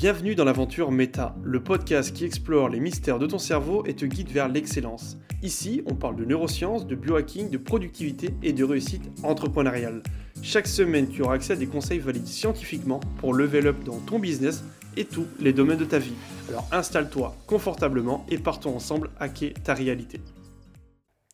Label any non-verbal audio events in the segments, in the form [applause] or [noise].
Bienvenue dans l'aventure Méta, le podcast qui explore les mystères de ton cerveau et te guide vers l'excellence. Ici, on parle de neurosciences, de biohacking, de productivité et de réussite entrepreneuriale. Chaque semaine, tu auras accès à des conseils validés scientifiquement pour level up dans ton business et tous les domaines de ta vie. Alors installe-toi confortablement et partons ensemble hacker ta réalité.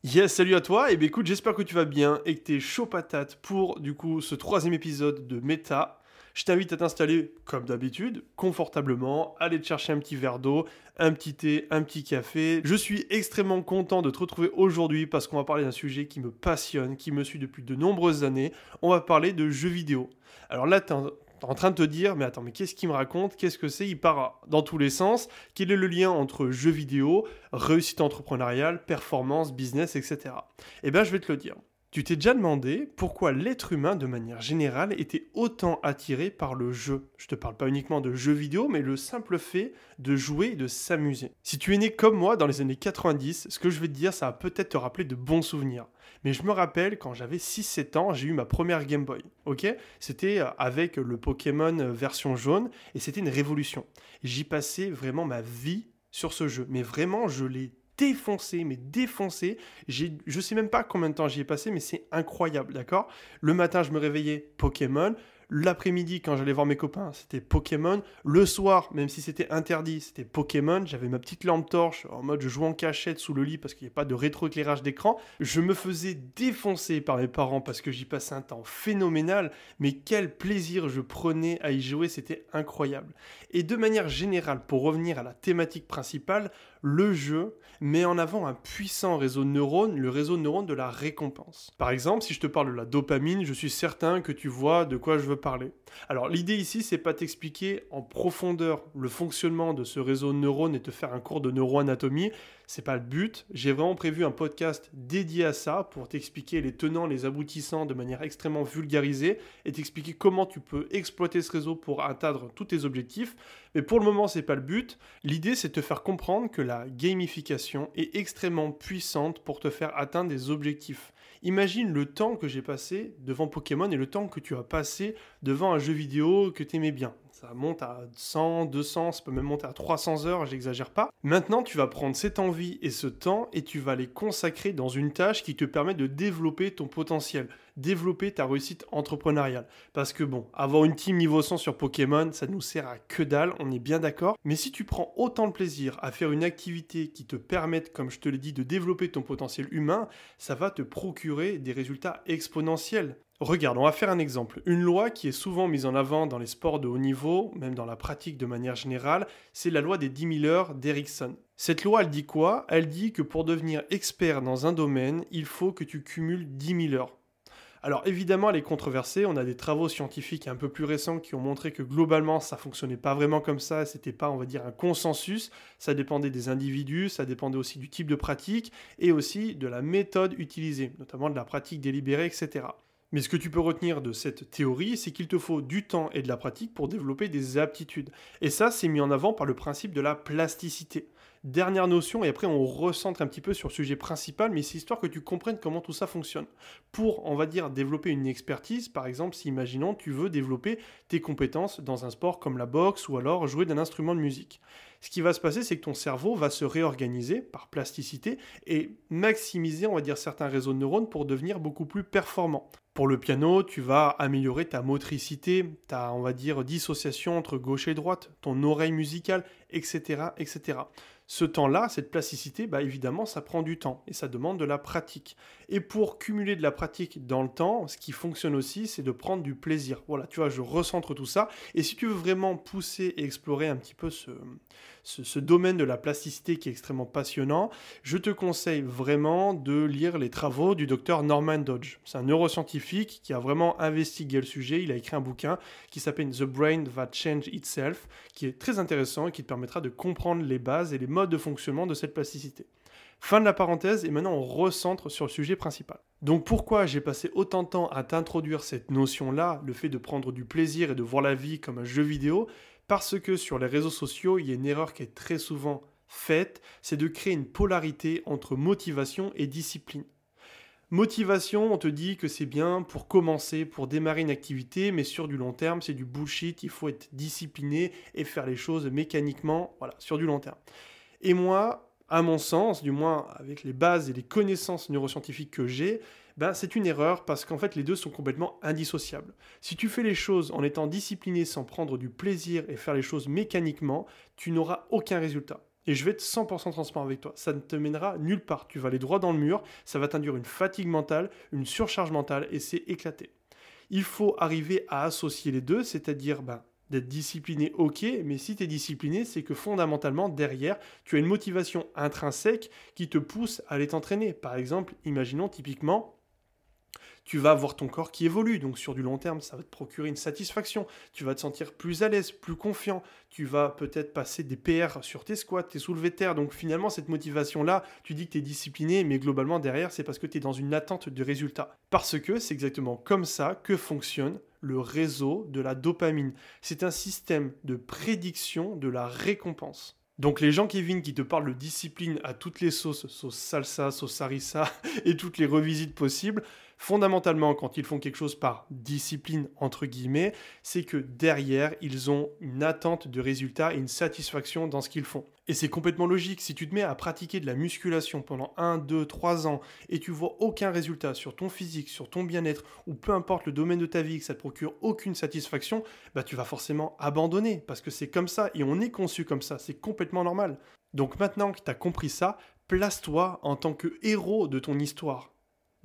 Yes, salut à toi, et bien écoute, j'espère que tu vas bien et que tu es chaud patate pour du coup ce troisième épisode de Méta. Je t'invite à t'installer, comme d'habitude, confortablement, aller te chercher un petit verre d'eau, un petit thé, un petit café. Je suis extrêmement content de te retrouver aujourd'hui parce qu'on va parler d'un sujet qui me passionne, qui me suit depuis de nombreuses années. On va parler de jeux vidéo. Alors là, tu en train de te dire, mais attends, mais qu'est-ce qu'il me raconte? Qu'est-ce que c'est? Il part dans tous les sens. Quel est le lien entre jeux vidéo, réussite entrepreneuriale, performance, business, etc. Eh bien, je vais te le dire. Tu t'es déjà demandé pourquoi l'être humain, de manière générale, était autant attiré par le jeu. Je te parle pas uniquement de jeux vidéo, mais le simple fait de jouer et de s'amuser. Si tu es né comme moi dans les années 90, ce que je vais te dire, ça va peut-être te rappeler de bons souvenirs. Mais je me rappelle quand j'avais 6-7 ans, j'ai eu ma première Game Boy. C'était euh, avec le Pokémon version jaune et c'était une révolution. J'y passais vraiment ma vie sur ce jeu. Mais vraiment, je l'ai défoncé, mais défoncé. Je sais même pas combien de temps j'y ai passé, mais c'est incroyable, d'accord? Le matin, je me réveillais Pokémon. L'après-midi, quand j'allais voir mes copains, c'était Pokémon. Le soir, même si c'était interdit, c'était Pokémon. J'avais ma petite lampe torche en mode je jouais en cachette sous le lit parce qu'il n'y a pas de rétroéclairage d'écran. Je me faisais défoncer par mes parents parce que j'y passais un temps phénoménal. Mais quel plaisir je prenais à y jouer, c'était incroyable. Et de manière générale, pour revenir à la thématique principale, le jeu met en avant un puissant réseau de neurones, le réseau de neurones de la récompense. Par exemple, si je te parle de la dopamine, je suis certain que tu vois de quoi je veux parler. Alors l'idée ici, c'est pas t'expliquer en profondeur le fonctionnement de ce réseau de neurones et te faire un cours de neuroanatomie, c'est pas le but. J'ai vraiment prévu un podcast dédié à ça pour t'expliquer les tenants, les aboutissants de manière extrêmement vulgarisée et t'expliquer comment tu peux exploiter ce réseau pour atteindre tous tes objectifs. Mais pour le moment, c'est pas le but. L'idée, c'est de te faire comprendre que la gamification est extrêmement puissante pour te faire atteindre des objectifs. Imagine le temps que j'ai passé devant Pokémon et le temps que tu as passé devant un jeu vidéo que tu aimais bien. Ça monte à 100, 200, ça peut même monter à 300 heures, j'exagère pas. Maintenant, tu vas prendre cette envie et ce temps et tu vas les consacrer dans une tâche qui te permet de développer ton potentiel, développer ta réussite entrepreneuriale. Parce que bon, avoir une team niveau 100 sur Pokémon, ça nous sert à que dalle, on est bien d'accord. Mais si tu prends autant de plaisir à faire une activité qui te permette, comme je te l'ai dit, de développer ton potentiel humain, ça va te procurer des résultats exponentiels. Regarde, on va faire un exemple. Une loi qui est souvent mise en avant dans les sports de haut niveau, même dans la pratique de manière générale, c'est la loi des 10 000 heures d'Erickson. Cette loi, elle dit quoi? Elle dit que pour devenir expert dans un domaine, il faut que tu cumules 10 000 heures. Alors évidemment, elle est controversée. On a des travaux scientifiques un peu plus récents qui ont montré que globalement, ça fonctionnait pas vraiment comme ça. C'était pas, on va dire, un consensus. Ça dépendait des individus, ça dépendait aussi du type de pratique et aussi de la méthode utilisée, notamment de la pratique délibérée, etc. Mais ce que tu peux retenir de cette théorie, c'est qu'il te faut du temps et de la pratique pour développer des aptitudes. Et ça, c'est mis en avant par le principe de la plasticité. Dernière notion, et après on recentre un petit peu sur le sujet principal, mais c'est histoire que tu comprennes comment tout ça fonctionne. Pour, on va dire, développer une expertise, par exemple, si imaginons tu veux développer tes compétences dans un sport comme la boxe ou alors jouer d'un instrument de musique. Ce qui va se passer, c'est que ton cerveau va se réorganiser par plasticité et maximiser, on va dire, certains réseaux de neurones pour devenir beaucoup plus performant. Pour le piano, tu vas améliorer ta motricité, ta, on va dire, dissociation entre gauche et droite, ton oreille musicale, etc., etc. Ce temps-là, cette plasticité, bah évidemment, ça prend du temps et ça demande de la pratique. Et pour cumuler de la pratique dans le temps, ce qui fonctionne aussi, c'est de prendre du plaisir. Voilà, tu vois, je recentre tout ça. Et si tu veux vraiment pousser et explorer un petit peu ce, domaine de la plasticité qui est extrêmement passionnant, je te conseille vraiment de lire les travaux du docteur Norman Dodge. C'est un neuroscientifique qui a vraiment investigué le sujet. Il a écrit un bouquin qui s'appelle The Brain That Change Itself, qui est très intéressant et qui te permettra de comprendre les bases et les mode de fonctionnement de cette plasticité. Fin de la parenthèse et maintenant on recentre sur le sujet principal. Donc pourquoi j'ai passé autant de temps à t'introduire cette notion-là, le fait de prendre du plaisir et de voir la vie comme un jeu vidéo? Parce que sur les réseaux sociaux, il y a une erreur qui est très souvent faite, c'est de créer une polarité entre motivation et discipline. Motivation, on te dit que c'est bien pour commencer, pour démarrer une activité, mais sur du long terme, c'est du bullshit. Il faut être discipliné et faire les choses mécaniquement, voilà, sur du long terme. Et moi, à mon sens, du moins avec les bases et les connaissances neuroscientifiques que j'ai, ben, c'est une erreur parce qu'en fait les deux sont complètement indissociables. Si tu fais les choses en étant discipliné sans prendre du plaisir et faire les choses mécaniquement, tu n'auras aucun résultat. Et je vais être 100% transparent avec toi. Ça ne te mènera nulle part. Tu vas aller droit dans le mur, ça va t'induire une fatigue mentale, une surcharge mentale, et c'est éclaté. Il faut arriver à associer les deux, c'est-à-dire ben, d'être discipliné, ok, mais si tu es discipliné, c'est que fondamentalement, derrière, tu as une motivation intrinsèque qui te pousse à aller t'entraîner. Par exemple, imaginons typiquement, tu vas voir ton corps qui évolue. Donc sur du long terme, ça va te procurer une satisfaction. Tu vas te sentir plus à l'aise, plus confiant. Tu vas peut-être passer des PR sur tes squats, tes soulevés de terre. Donc finalement, cette motivation-là, tu dis que tu es discipliné, mais globalement derrière, c'est parce que tu es dans une attente de résultats. Parce que c'est exactement comme ça que fonctionne le réseau de la dopamine. C'est un système de prédiction de la récompense. Donc les gens, Kevin, qui te parlent de discipline à toutes les sauces, sauce salsa, sauce harissa [laughs] et toutes les revisites possibles, fondamentalement, quand ils font quelque chose par discipline, entre guillemets, c'est que derrière, ils ont une attente de résultat et une satisfaction dans ce qu'ils font. Et c'est complètement logique. Si tu te mets à pratiquer de la musculation pendant 1, 2, 3 ans et tu vois aucun résultat sur ton physique, sur ton bien-être, ou peu importe le domaine de ta vie, que ça te procure aucune satisfaction, bah tu vas forcément abandonner parce que c'est comme ça et on est conçu comme ça. C'est complètement normal. Donc maintenant que tu as compris ça, place-toi en tant que héros de ton histoire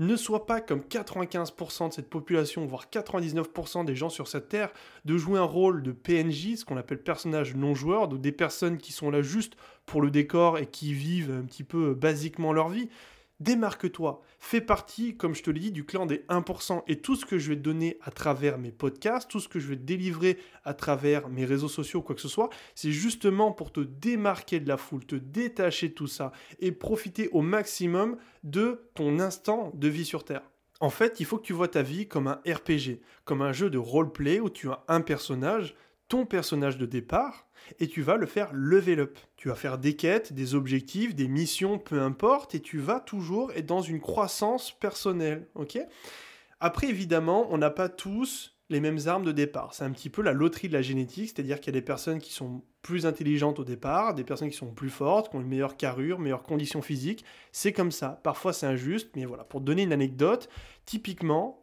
ne sois pas comme 95% de cette population, voire 99% des gens sur cette terre, de jouer un rôle de PNJ, ce qu'on appelle personnage non joueur, de des personnes qui sont là juste pour le décor et qui vivent un petit peu basiquement leur vie. Démarque-toi, fais partie, comme je te l'ai dit, du clan des 1%. Et tout ce que je vais donner à travers mes podcasts, tout ce que je vais délivrer à travers mes réseaux sociaux, quoi que ce soit, c'est justement pour te démarquer de la foule, te détacher de tout ça et profiter au maximum de ton instant de vie sur Terre. En fait, il faut que tu vois ta vie comme un RPG, comme un jeu de roleplay où tu as un personnage, ton personnage de départ et tu vas le faire level up. Tu vas faire des quêtes, des objectifs, des missions, peu importe, et tu vas toujours être dans une croissance personnelle. ok? Après, évidemment, on n'a pas tous les mêmes armes de départ. C'est un petit peu la loterie de la génétique, c'est-à-dire qu'il y a des personnes qui sont plus intelligentes au départ, des personnes qui sont plus fortes, qui ont une meilleure carrure, meilleures conditions physiques. C'est comme ça. Parfois c'est injuste, mais voilà. Pour donner une anecdote, typiquement,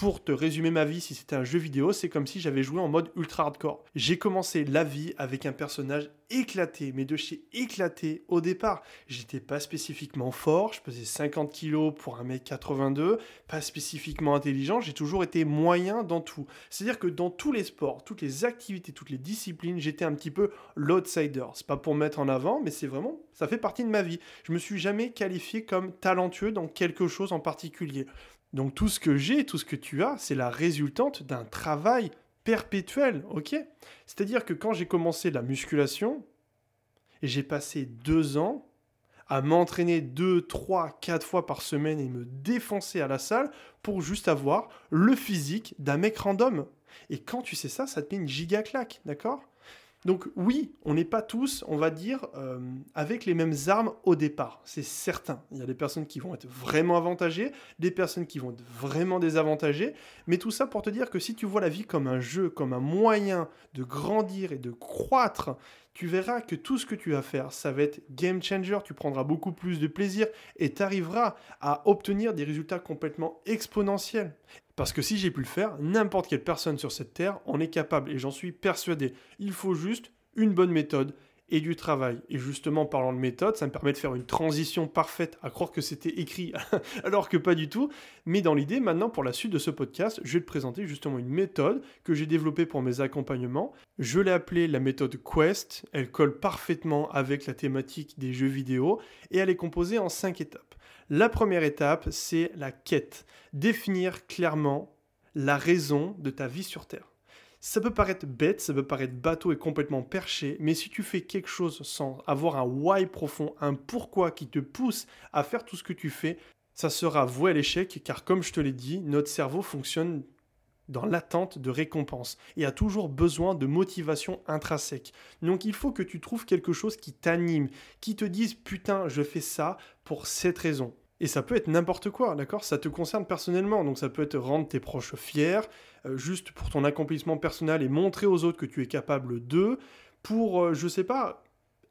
pour te résumer ma vie, si c'était un jeu vidéo, c'est comme si j'avais joué en mode ultra hardcore. J'ai commencé la vie avec un personnage éclaté, mais de chez éclaté au départ. J'étais pas spécifiquement fort, je pesais 50 kilos pour un mec 82, pas spécifiquement intelligent, j'ai toujours été moyen dans tout. C'est-à-dire que dans tous les sports, toutes les activités, toutes les disciplines, j'étais un petit peu l'outsider. C'est pas pour mettre en avant, mais c'est vraiment, ça fait partie de ma vie. Je me suis jamais qualifié comme talentueux dans quelque chose en particulier. Donc tout ce que j'ai, tout ce que tu as, c'est la résultante d'un travail perpétuel, ok? C'est-à-dire que quand j'ai commencé la musculation, j'ai passé deux ans à m'entraîner deux, trois, quatre fois par semaine et me défoncer à la salle pour juste avoir le physique d'un mec random. Et quand tu sais ça, ça te met une giga claque, d'accord? Donc oui, on n'est pas tous, on va dire, euh, avec les mêmes armes au départ, c'est certain. Il y a des personnes qui vont être vraiment avantagées, des personnes qui vont être vraiment désavantagées, mais tout ça pour te dire que si tu vois la vie comme un jeu, comme un moyen de grandir et de croître, tu verras que tout ce que tu vas faire, ça va être game changer, tu prendras beaucoup plus de plaisir et tu arriveras à obtenir des résultats complètement exponentiels. Parce que si j'ai pu le faire, n'importe quelle personne sur cette terre en est capable et j'en suis persuadé. Il faut juste une bonne méthode et du travail. Et justement, parlant de méthode, ça me permet de faire une transition parfaite, à croire que c'était écrit, [laughs] alors que pas du tout. Mais dans l'idée, maintenant, pour la suite de ce podcast, je vais te présenter justement une méthode que j'ai développée pour mes accompagnements. Je l'ai appelée la méthode Quest. Elle colle parfaitement avec la thématique des jeux vidéo et elle est composée en cinq étapes. La première étape, c'est la quête. Définir clairement la raison de ta vie sur Terre. Ça peut paraître bête, ça peut paraître bateau et complètement perché, mais si tu fais quelque chose sans avoir un why profond, un pourquoi qui te pousse à faire tout ce que tu fais, ça sera voué à l'échec car comme je te l'ai dit, notre cerveau fonctionne dans l'attente de récompense et a toujours besoin de motivation intrinsèque. Donc il faut que tu trouves quelque chose qui t'anime, qui te dise putain je fais ça pour cette raison. Et ça peut être n'importe quoi, d'accord? Ça te concerne personnellement, donc ça peut être rendre tes proches fiers, euh, juste pour ton accomplissement personnel et montrer aux autres que tu es capable d'eux, pour, euh, je sais pas,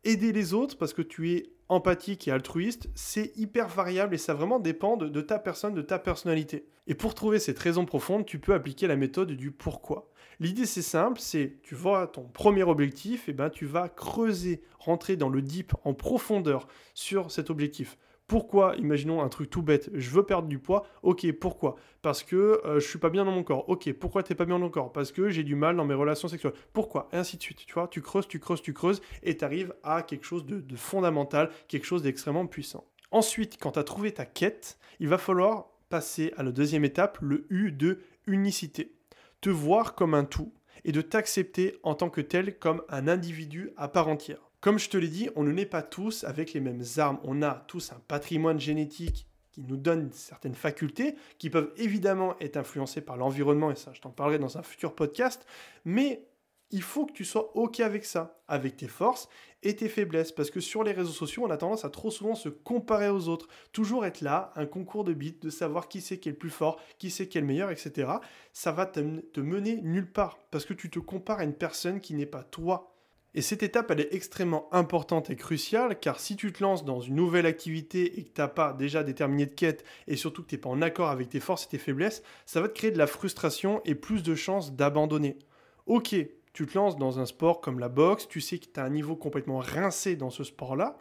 aider les autres parce que tu es empathique et altruiste, c'est hyper variable et ça vraiment dépend de, ta personne, de ta personnalité. Et pour trouver cette raison profonde, tu peux appliquer la méthode du pourquoi. L'idée c'est simple, c'est tu vois ton premier objectif, et ben tu vas creuser, rentrer dans le deep en profondeur sur cet objectif. Pourquoi, imaginons un truc tout bête, je veux perdre du poids, ok, pourquoi? Parce que je euh, je suis pas bien dans mon corps, ok, pourquoi t'es pas bien dans mon corps? Parce que j'ai du mal dans mes relations sexuelles, pourquoi? Et ainsi de suite, tu vois, tu creuses, tu creuses, tu creuses, et tu arrives à quelque chose de, de fondamental, quelque chose d'extrêmement puissant. Ensuite, quand tu as trouvé ta quête, il va falloir passer à la deuxième étape, le U de unicité. Te voir comme un tout et de t'accepter en tant que tel comme un individu à part entière. Comme je te l'ai dit, on ne naît pas tous avec les mêmes armes. On a tous un patrimoine génétique qui nous donne certaines facultés qui peuvent évidemment être influencées par l'environnement, et ça je t'en parlerai dans un futur podcast, mais il faut que tu sois OK avec ça, avec tes forces et tes faiblesses, parce que sur les réseaux sociaux, on a tendance à trop souvent se comparer aux autres, toujours être là, un concours de bits, de savoir qui c'est qui est le plus fort, qui c'est qui est le meilleur, etc. Ça va te mener nulle part, parce que tu te compares à une personne qui n'est pas toi. Et cette étape, elle est extrêmement importante et cruciale, car si tu te lances dans une nouvelle activité et que tu n'as pas déjà déterminé de quête, et surtout que tu n'es pas en accord avec tes forces et tes faiblesses, ça va te créer de la frustration et plus de chances d'abandonner. Ok, tu te lances dans un sport comme la boxe, tu sais que tu as un niveau complètement rincé dans ce sport-là,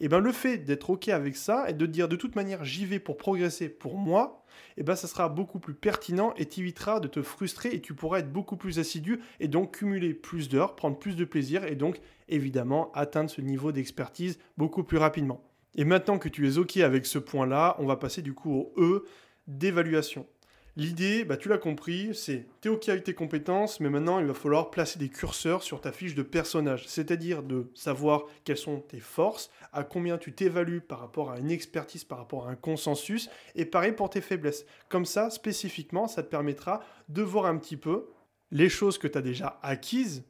et bien le fait d'être ok avec ça et de dire de toute manière j'y vais pour progresser pour moi, et eh ben ça sera beaucoup plus pertinent et t'évitera de te frustrer et tu pourras être beaucoup plus assidu et donc cumuler plus d'heures, prendre plus de plaisir et donc évidemment atteindre ce niveau d'expertise beaucoup plus rapidement. Et maintenant que tu es OK avec ce point-là, on va passer du coup au E d'évaluation. L'idée, bah, tu l'as compris, c'est t'es OK avec tes compétences, mais maintenant il va falloir placer des curseurs sur ta fiche de personnage, c'est-à-dire de savoir quelles sont tes forces, à combien tu t'évalues par rapport à une expertise, par rapport à un consensus, et pareil pour tes faiblesses. Comme ça, spécifiquement, ça te permettra de voir un petit peu les choses que tu as déjà acquises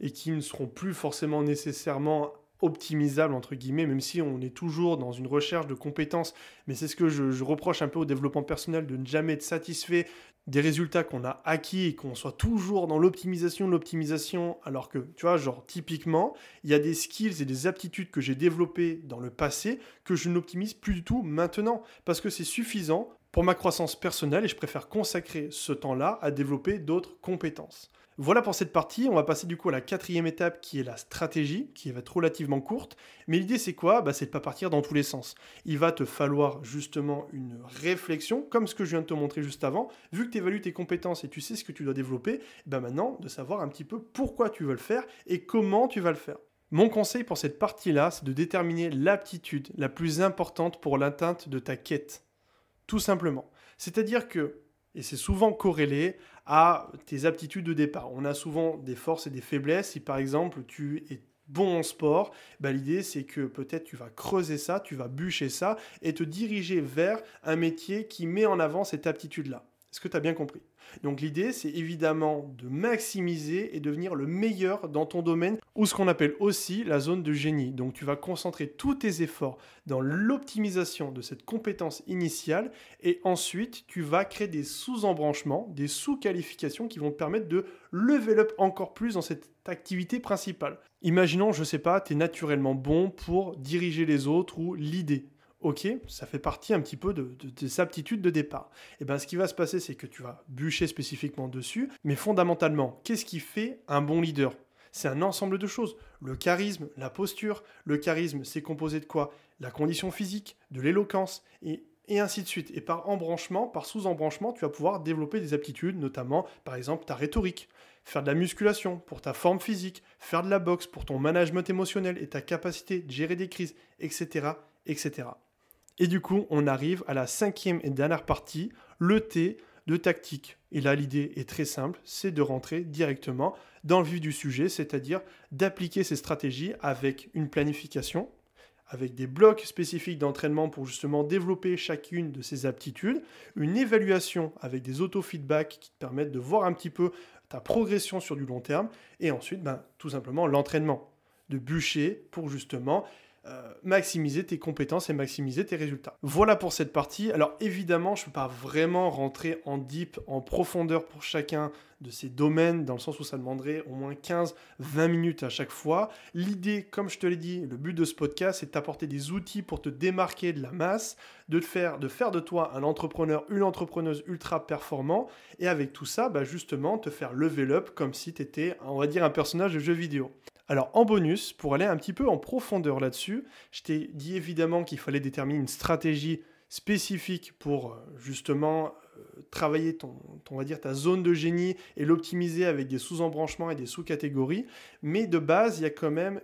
et qui ne seront plus forcément nécessairement optimisable entre guillemets, même si on est toujours dans une recherche de compétences. Mais c'est ce que je, reproche un peu au développement personnel de ne jamais être satisfait des résultats qu'on a acquis et qu'on soit toujours dans l'optimisation de l'optimisation, alors que, tu vois, genre typiquement, il y a des skills et des aptitudes que j'ai développées dans le passé que je n'optimise plus du tout maintenant, parce que c'est suffisant pour ma croissance personnelle et je préfère consacrer ce temps-là à développer d'autres compétences. Voilà pour cette partie, on va passer du coup à la quatrième étape qui est la stratégie, qui va être relativement courte. Mais l'idée c'est quoi? Bah, C'est de pas partir dans tous les sens. Il va te falloir justement une réflexion, comme ce que je viens de te montrer juste avant. Vu que tu évalues tes compétences et tu sais ce que tu dois développer, bah maintenant de savoir un petit peu pourquoi tu veux le faire et comment tu vas le faire. Mon conseil pour cette partie-là, c'est de déterminer l'aptitude la plus importante pour l'atteinte de ta quête. Tout simplement. C'est-à-dire que et c'est souvent corrélé à tes aptitudes de départ. On a souvent des forces et des faiblesses. Si par exemple tu es bon en sport, bah, l'idée c'est que peut-être tu vas creuser ça, tu vas bûcher ça et te diriger vers un métier qui met en avant cette aptitude-là. Est-ce que tu as bien compris? Donc l'idée, c'est évidemment de maximiser et devenir le meilleur dans ton domaine, ou ce qu'on appelle aussi la zone de génie. Donc tu vas concentrer tous tes efforts dans l'optimisation de cette compétence initiale, et ensuite tu vas créer des sous-embranchements, des sous-qualifications qui vont te permettre de level up encore plus dans cette activité principale. Imaginons, je sais pas, tu es naturellement bon pour diriger les autres ou l'idée ok, ça fait partie un petit peu de, tes aptitudes de départ. Et eh bien ce qui va se passer, c'est que tu vas bûcher spécifiquement dessus, mais fondamentalement, qu'est-ce qui fait un bon leader? C'est un ensemble de choses. Le charisme, la posture. Le charisme, c'est composé de quoi? La condition physique, de l'éloquence, et, et, ainsi de suite. Et par embranchement, par sous-embranchement, tu vas pouvoir développer des aptitudes, notamment, par exemple, ta rhétorique. Faire de la musculation pour ta forme physique, faire de la boxe pour ton management émotionnel et ta capacité de gérer des crises, etc. etc. Et du coup, on arrive à la cinquième et dernière partie, le T de tactique. Et là, l'idée est très simple, c'est de rentrer directement dans le vif du sujet, c'est-à-dire d'appliquer ces stratégies avec une planification, avec des blocs spécifiques d'entraînement pour justement développer chacune de ces aptitudes, une évaluation avec des auto-feedbacks qui te permettent de voir un petit peu ta progression sur du long terme, et ensuite, ben, tout simplement, l'entraînement, de bûcher pour justement euh, maximiser tes compétences et maximiser tes résultats. Voilà pour cette partie. Alors évidemment, je ne peux pas vraiment rentrer en deep, en profondeur pour chacun de ces domaines, dans le sens où ça demanderait au moins 15-20 minutes à chaque fois. L'idée, comme je te l'ai dit, le but de ce podcast, c'est de t'apporter des outils pour te démarquer de la masse, de, faire, de faire de toi un entrepreneur, une entrepreneuse ultra performant, et avec tout ça, bah justement, te faire level up comme si tu étais, on va dire, un personnage de jeu vidéo. Alors en bonus, pour aller un petit peu en profondeur là-dessus, je t'ai dit évidemment qu'il fallait déterminer une stratégie spécifique pour euh, justement euh, travailler ton, on va dire, ta zone de génie et l'optimiser avec des sous-embranchements et des sous-catégories. Mais de base, il y a quand même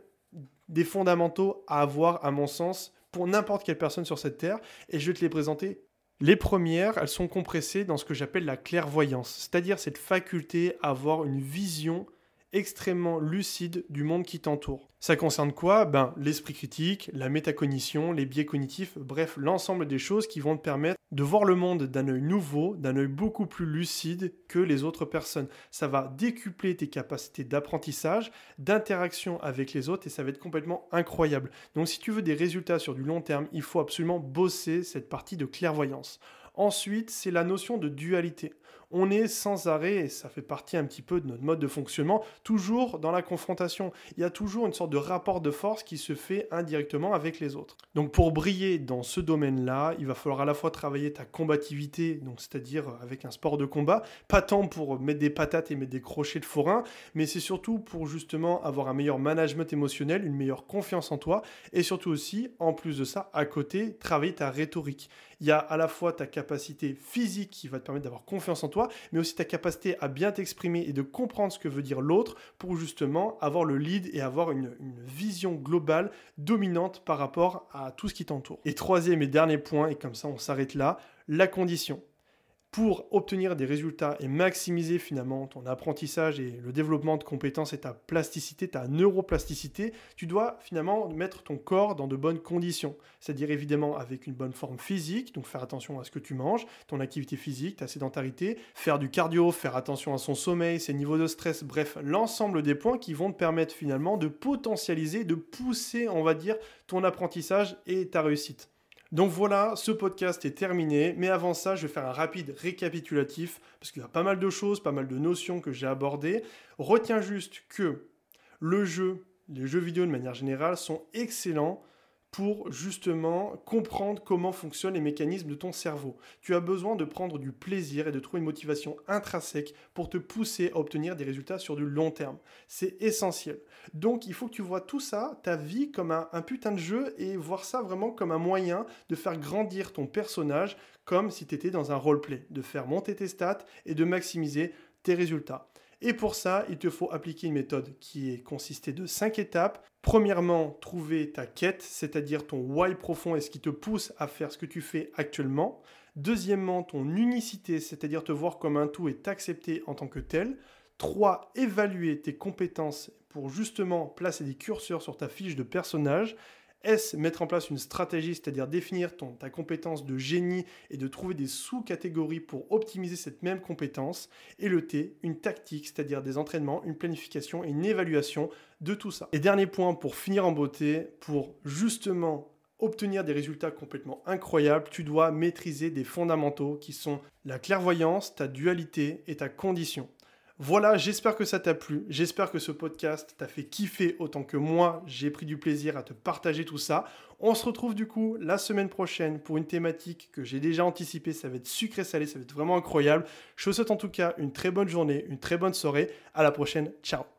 des fondamentaux à avoir, à mon sens, pour n'importe quelle personne sur cette terre. Et je vais te les présenter. Les premières, elles sont compressées dans ce que j'appelle la clairvoyance, c'est-à-dire cette faculté à avoir une vision extrêmement lucide du monde qui t'entoure. Ça concerne quoi? Ben l'esprit critique, la métacognition, les biais cognitifs, bref, l'ensemble des choses qui vont te permettre de voir le monde d'un œil nouveau, d'un œil beaucoup plus lucide que les autres personnes. Ça va décupler tes capacités d'apprentissage, d'interaction avec les autres et ça va être complètement incroyable. Donc si tu veux des résultats sur du long terme, il faut absolument bosser cette partie de clairvoyance. Ensuite, c'est la notion de dualité on est sans arrêt, et ça fait partie un petit peu de notre mode de fonctionnement, toujours dans la confrontation. Il y a toujours une sorte de rapport de force qui se fait indirectement avec les autres. Donc pour briller dans ce domaine-là, il va falloir à la fois travailler ta combativité, donc c'est-à-dire avec un sport de combat, pas tant pour mettre des patates et mettre des crochets de forain, mais c'est surtout pour justement avoir un meilleur management émotionnel, une meilleure confiance en toi, et surtout aussi, en plus de ça, à côté, travailler ta rhétorique. Il y a à la fois ta capacité physique qui va te permettre d'avoir confiance en toi, mais aussi ta capacité à bien t'exprimer et de comprendre ce que veut dire l'autre pour justement avoir le lead et avoir une, vision globale dominante par rapport à tout ce qui t'entoure. Et troisième et dernier point, et comme ça on s'arrête là, la condition pour obtenir des résultats et maximiser finalement ton apprentissage et le développement de compétences et ta plasticité, ta neuroplasticité, tu dois finalement mettre ton corps dans de bonnes conditions. C'est-à-dire évidemment avec une bonne forme physique, donc faire attention à ce que tu manges, ton activité physique, ta sédentarité, faire du cardio, faire attention à son sommeil, ses niveaux de stress, bref, l'ensemble des points qui vont te permettre finalement de potentialiser, de pousser, on va dire, ton apprentissage et ta réussite. Donc voilà, ce podcast est terminé, mais avant ça, je vais faire un rapide récapitulatif, parce qu'il y a pas mal de choses, pas mal de notions que j'ai abordées. Retiens juste que le jeu, les jeux vidéo de manière générale, sont excellents pour justement comprendre comment fonctionnent les mécanismes de ton cerveau. Tu as besoin de prendre du plaisir et de trouver une motivation intrinsèque pour te pousser à obtenir des résultats sur du long terme. C'est essentiel. Donc il faut que tu vois tout ça, ta vie, comme un, putain de jeu et voir ça vraiment comme un moyen de faire grandir ton personnage comme si tu étais dans un roleplay, de faire monter tes stats et de maximiser tes résultats. Et pour ça, il te faut appliquer une méthode qui est consistée de 5 étapes. Premièrement, trouver ta quête, c'est-à-dire ton why profond et ce qui te pousse à faire ce que tu fais actuellement. Deuxièmement, ton unicité, c'est-à-dire te voir comme un tout et t'accepter en tant que tel. 3. Évaluer tes compétences pour justement placer des curseurs sur ta fiche de personnage. Est-ce mettre en place une stratégie, c'est-à-dire définir ton, ta compétence de génie et de trouver des sous-catégories pour optimiser cette même compétence Et le T, une tactique, c'est-à-dire des entraînements, une planification et une évaluation de tout ça. Et dernier point pour finir en beauté, pour justement obtenir des résultats complètement incroyables, tu dois maîtriser des fondamentaux qui sont la clairvoyance, ta dualité et ta condition. Voilà, j'espère que ça t'a plu. J'espère que ce podcast t'a fait kiffer autant que moi, j'ai pris du plaisir à te partager tout ça. On se retrouve du coup la semaine prochaine pour une thématique que j'ai déjà anticipée. Ça va être sucré-salé, ça va être vraiment incroyable. Je vous souhaite en tout cas une très bonne journée, une très bonne soirée. À la prochaine. Ciao